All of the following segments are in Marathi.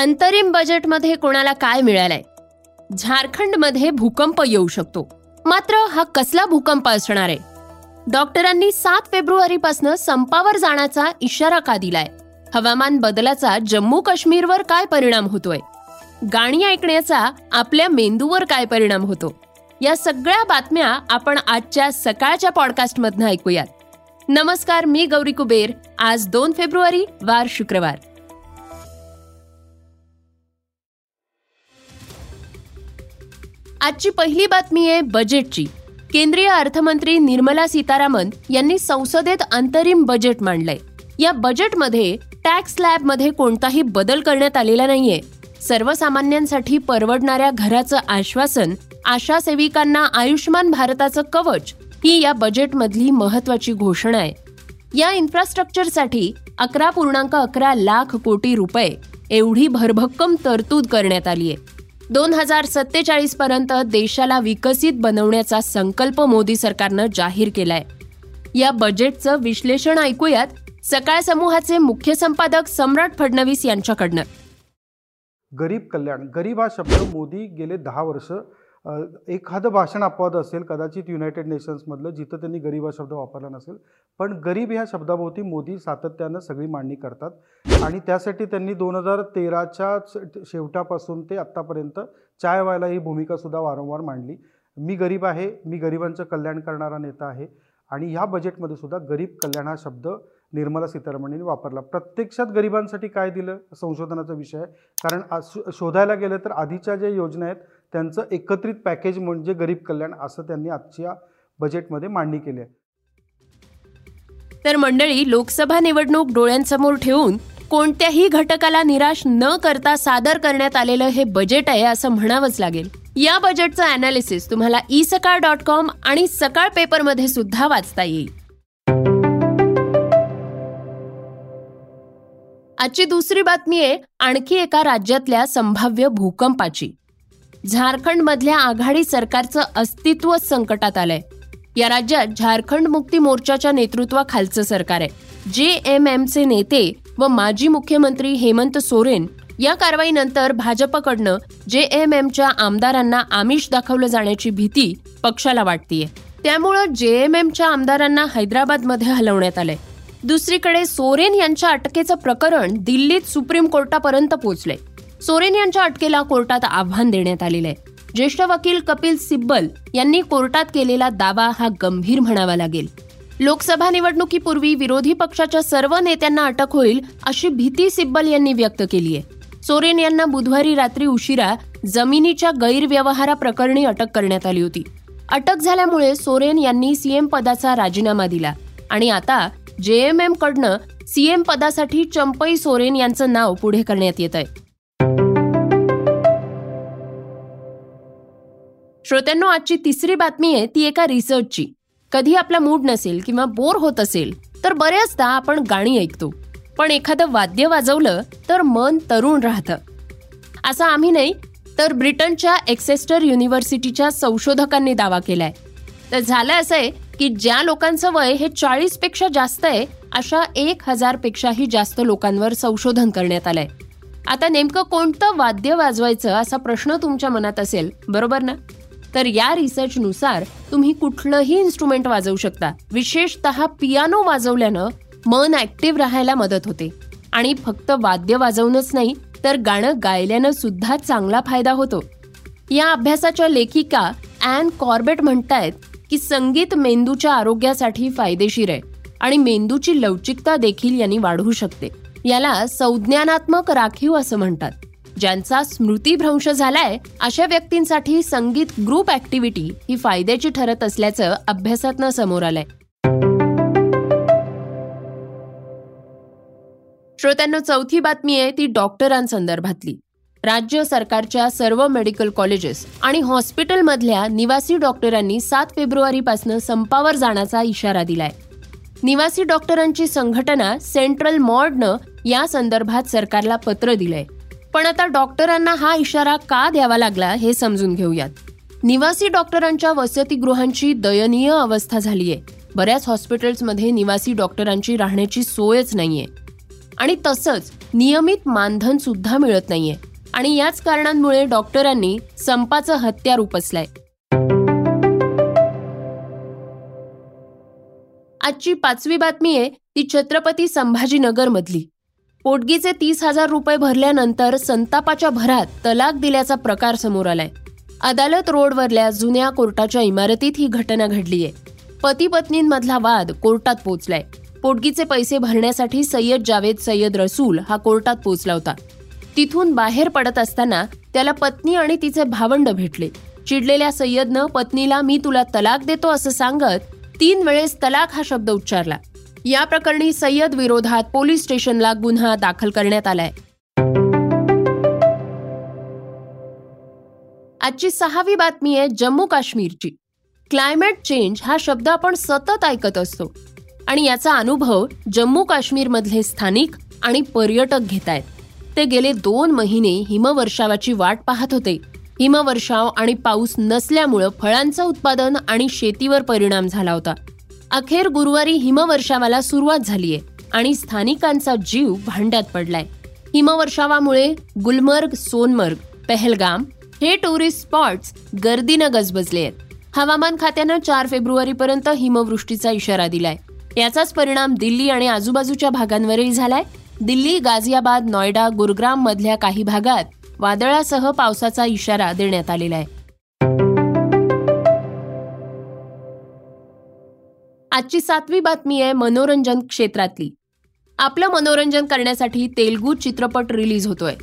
अंतरिम बजेटमध्ये कोणाला काय मिळालंय? झारखंडमध्ये भूकंप येऊ शकतो. मात्र हा कसला भूकंप असणार आहे? डॉक्टरांनी सात फेब्रुवारीपासून संपावर जाण्याचा इशारा का दिलाय? हवामान बदलाचा जम्मू काश्मीरवर काय परिणाम होतोय? गाणी ऐकण्याचा आपल्या मेंदूवर काय परिणाम होतो? या सगळ्या बातम्या आपण आजच्या सकाळच्या पॉडकास्टमधनं ऐकूयात. नमस्कार मी गौरी कुबेर. आज दोन फेब्रुवारी वार शुक्रवार. आजची पहिली बातमी आहे बजेटची केंद्रीय अर्थमंत्री निर्मला सीतारामन यांनी संसदेत अंतरिम बजेट मांडलंय. या बजेटमध्ये टॅक्समध्ये कोणताही बदल करण्यात आलेला नाहीये. सर्वसामान्यांसाठी परवडणाऱ्या घराचं आश्वासन आशा सेविकांना आयुष्यमान भारताचं कवच ही या बजेटमधली महत्वाची घोषणा आहे. या इन्फ्रास्ट्रक्चरसाठी अकरा पूर्णांक अकरा लाख कोटी रुपये एवढी भरभक्कम तरतूद करण्यात आली आहे दोन हजार सत्तेचाळीस पर्यंत देशाला विकसित बनवण्याचा संकल्प मोदी सरकारनं जाहीर केलाय. या बजेटचं विश्लेषण ऐकूयात सकाळ समूहाचे मुख्य संपादक सम्राट फडणवीस यांच्याकडनं. गरीब कल्याण गरीब हा शब्द मोदी गेले दहा वर्ष एखादं भाषण अपवाद असेल कदाचित युनायटेड नेशन्समधलं जिथं त्यांनी गरीब हा शब्द वापरला नसेल पण गरीब ह्या शब्दाभोवती मोदी सातत्यानं सगळी मांडणी करतात. आणि त्यासाठी त्यांनी दोन हजार तेराच्या शेवटापासून ते आत्तापर्यंत चाय व्हायला ही भूमिकासुद्धा वारंवार मांडली. मी गरीब आहे मी गरिबांचं कल्याण करणारा नेता आहे आणि ह्या बजेटमध्ये सुद्धा गरीब कल्याण हा शब्द निर्मला सीतारामन वापरला. प्रत्यक्षात गरिबांसाठी काय दिलं? संशोधनाचा विषय आहे. कारण शोधायला गेलं तर आधीच्या ज्या योजना आहेत त्यांचं एकत्रित पॅकेज म्हणजे गरीब कल्याण असं त्यांनी आजच्या बजेटमध्ये मांडणी केली आहे. तर मंडळी लोकसभा निवडणूक डोळ्यांसमोर ठेवून कोणत्याही घटकाला निराश न करता सादर करण्यात आलेलं हे बजेट आहे असं म्हणावंच लागेल. या बजेटचं अनालिसिस तुम्हाला ई सकाळ डॉट कॉम आणि सकाळ पेपरमध्ये सुद्धा वाचता येईल. आजची दुसरी बातमी आहे आणखी एका राज्यातल्या संभाव्य भूकंपाची. झारखंडमधल्या आघाडी सरकारचं अस्तित्व संकटात आलंय. या राज्यात झारखंड मुक्ती मोर्चाच्या नेतृत्वाखालचं सरकार आहे. जे एम एमचे नेते व माजी मुख्यमंत्री हेमंत सोरेन या कारवाईनंतर भाजपकडनं जे एम एमच्या आमदारांना आमिष दाखवलं जाण्याची भीती पक्षाला वाटतीये. त्यामुळं जे एम एमच्या आमदारांना हैदराबादमध्ये हलवण्यात आलंय. दुसरीकडे सोरेन यांच्या अटकेचं प्रकरण दिल्लीत सुप्रीम कोर्टापर्यंत पोहोचलंय सोरेन यांच्या अटकेला कोर्टात आव्हान देण्यात आलेलं आहे ज्येष्ठ वकील कपिल सिब्बल यांनी कोर्टात केलेला दावा हा गंभीर म्हणावा लागेल. लोकसभा निवडणुकीपूर्वी विरोधी पक्षाच्या सर्व नेत्यांना अटक होईल अशी भीती सिब्बल यांनी व्यक्त केली आहे. सोरेन यांना बुधवारी रात्री उशिरा जमिनीच्या गैरव्यवहाराप्रकरणी अटक करण्यात आली होती. अटक झाल्यामुळे सोरेन यांनी सीएम पदाचा राजीनामा दिला आणि आता जेएमएम कडनं सीएम पदासाठी चंपई सोरेन यांचं नाव पुढे करण्यात येत आहे श्रोत्यांनो आजची तिसरी बातमी आहे ती एका रिसर्चची. कधी आपला मूड नसेल किंवा बोर होत असेल तर बऱ्याचदा आपण गाणी ऐकतो. पण एखादं वाद्य वाजवलं तर मन तरुण राहतं. असं आम्ही नाही तर ब्रिटनच्या एक्सेस्टर युनिव्हर्सिटीच्या संशोधकांनी दावा केलाय. तर झालं असं आहे की ज्या लोकांचं वय हे चाळीसपेक्षा जास्त आहे अशा एक हजारपेक्षाही जास्त लोकांवर संशोधन करण्यात आलंय. आता नेमकं कोणतं वाद्य वाजवायचं असा प्रश्न तुमच्या मनात असेल बरोबर ना? तर या रिसर्चनुसार तुम्ही कुठलंही इन्स्ट्रुमेंट वाजवू शकता. विशेषतः पियानो वाजवल्यानं मन ऍक्टिव्ह राहायला मदत होते. आणि फक्त वाद्य वाजवणंच नाही तर गाणं गायल्यानं सुद्धा चांगला फायदा होतो. या अभ्यासाच्या लेखिका ॲन कॉर्बेट म्हणतायत की संगीत मेंदूच्या आरोग्यासाठी फायदेशीर आहे आणि मेंदूची लवचिकता देखील यांनी वाढवू शकते. याला संज्ञानात्मक राखीव असं म्हणतात. ज्यांचा स्मृतीभ्रंश झालाय अशा व्यक्तींसाठी संगीत ग्रुप ऍक्टिव्हिटी ही फायद्याची ठरत असल्याचं अभ्यासातनं समोर आलंय. श्रोत्यांना चौथी बातमी आहे ती डॉक्टरांसंदर्भातली. राज्य सरकारच्या सर्व मेडिकल कॉलेजेस आणि हॉस्पिटलमधल्या निवासी डॉक्टरांनी सात फेब्रुवारीपासून संपावर जाण्याचा इशारा दिलाय. निवासी डॉक्टरांची संघटना सेंट्रल मॉर्डनं या संदर्भात सरकारला पत्र दिलंय. पण आता डॉक्टरांना हा इशारा का द्यावा लागला हे समजून घेऊयात. निवासी डॉक्टरांच्या वसतिगृहांची दयनीय अवस्था झालीय. बऱ्याच हॉस्पिटल्समध्ये निवासी डॉक्टरांची राहण्याची सोयच नाहीये. आणि तसंच नियमित मानधन सुद्धा मिळत नाहीये. आणि याच कारणांमुळे डॉक्टरांनी संपाचं हत्यार उपसलंय. आजची पाचवी बातमी आहे ती छत्रपती संभाजीनगर मधली पोटगीचे तीस हजार रुपये भरल्यानंतर संतापाच्या भरात तलाक दिल्याचा प्रकार समोर आलाय. अदालत रोडवरल्या जुन्या कोर्टाच्या इमारतीत ही घटना घडलीय. पती पत्नींमधला वाद कोर्टात पोचलाय. पोटगीचे पैसे भरण्यासाठी सय्यद जावेद सय्यद रसूल हा कोर्टात पोचला होता. तिथून बाहेर पडत असताना त्याला पत्नी आणि तिचे भावंड भेटले. चिडलेल्या सय्यदनं पत्नीला मी तुला तलाक देतो असं सांगत तीन वेळेस तलाक हा शब्द उच्चारला. या प्रकरणी सय्यद विरोधात पोलीस स्टेशनला गुन्हा दाखल करण्यात आलाय. आजची सहावी बातमी आहे जम्मू काश्मीरची. क्लायमेट चेंज हा शब्द आपण सतत ऐकत असतो. आणि याचा अनुभव जम्मू काश्मीरमधले स्थानिक आणि पर्यटक घेत आहेत ते गेले दोन महिने हिमवर्षावाची वाट पाहत होते. हिमवर्षाव आणि पाऊस नसल्यामुळं फळांचं उत्पादन आणि शेतीवर परिणाम झाला होता. अखेर गुरुवारी हिमवर्षावाला सुरुवात झालीय आणि स्थानिकांचा जीव भांड्यात पडलाय. हिमवर्षावामुळे गुलमर्ग सोनमर्ग पहलगाम हे टुरिस्ट स्पॉट्स गर्दीनं गजबजले आहेत. हवामान खात्यानं चार फेब्रुवारीपर्यंत हिमवृष्टीचा इशारा दिलाय. याचाच परिणाम दिल्ली आणि आजूबाजूच्या भागांवरही झालाय. दिल्ली गाझियाबाद नॉयडा गुरुग्राम मधल्या काही भागात वादळासह पावसाचा इशारा देण्यात आलेला आहे. आजची सातवी बातमी आहे मनोरंजन क्षेत्रातली. आपलं मनोरंजन करण्यासाठी तेलगू चित्रपट रिलीज होतोय.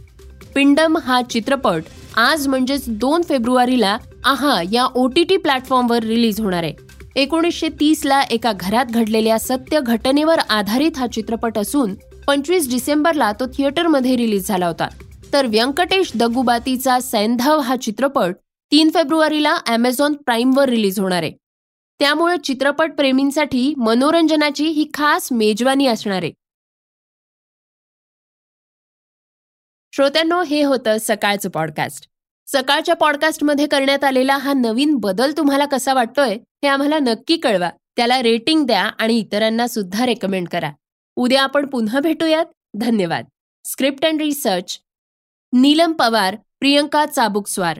पिंडम हा चित्रपट आज म्हणजेच दोन फेब्रुवारीला आहा या ओ टी टी प्लॅटफॉर्मवर रिलीज होणार आहे. एकोणीसशे तीसला एका घरात घडलेल्या सत्य घटनेवर आधारित हा चित्रपट असून पंचवीस डिसेंबरला तो थिएटरमध्ये रिलीज झाला होता. तर व्यंकटेश दगुबातीचा सैंधव हा चित्रपट तीन फेब्रुवारीला अमेझॉन प्राईमवर रिलीज होणार आहे. त्यामुळे चित्रपट प्रेमींसाठी मनोरंजनाची ही खास मेजवानी असणार आहे. श्रोत्यांनो हे होतं सकाळचं पॉडकास्ट सकाळच्या पॉडकास्टमध्ये करण्यात आलेला हा नवीन बदल तुम्हाला कसा वाटतोय हे आम्हाला नक्की कळवा. त्याला रेटिंग द्या आणि इतरांना सुद्धा रेकमेंड करा. उद्या आपण पुन्हा भेटूयात. धन्यवाद. Script and research Neelam Pawar Priyanka Chabukswar.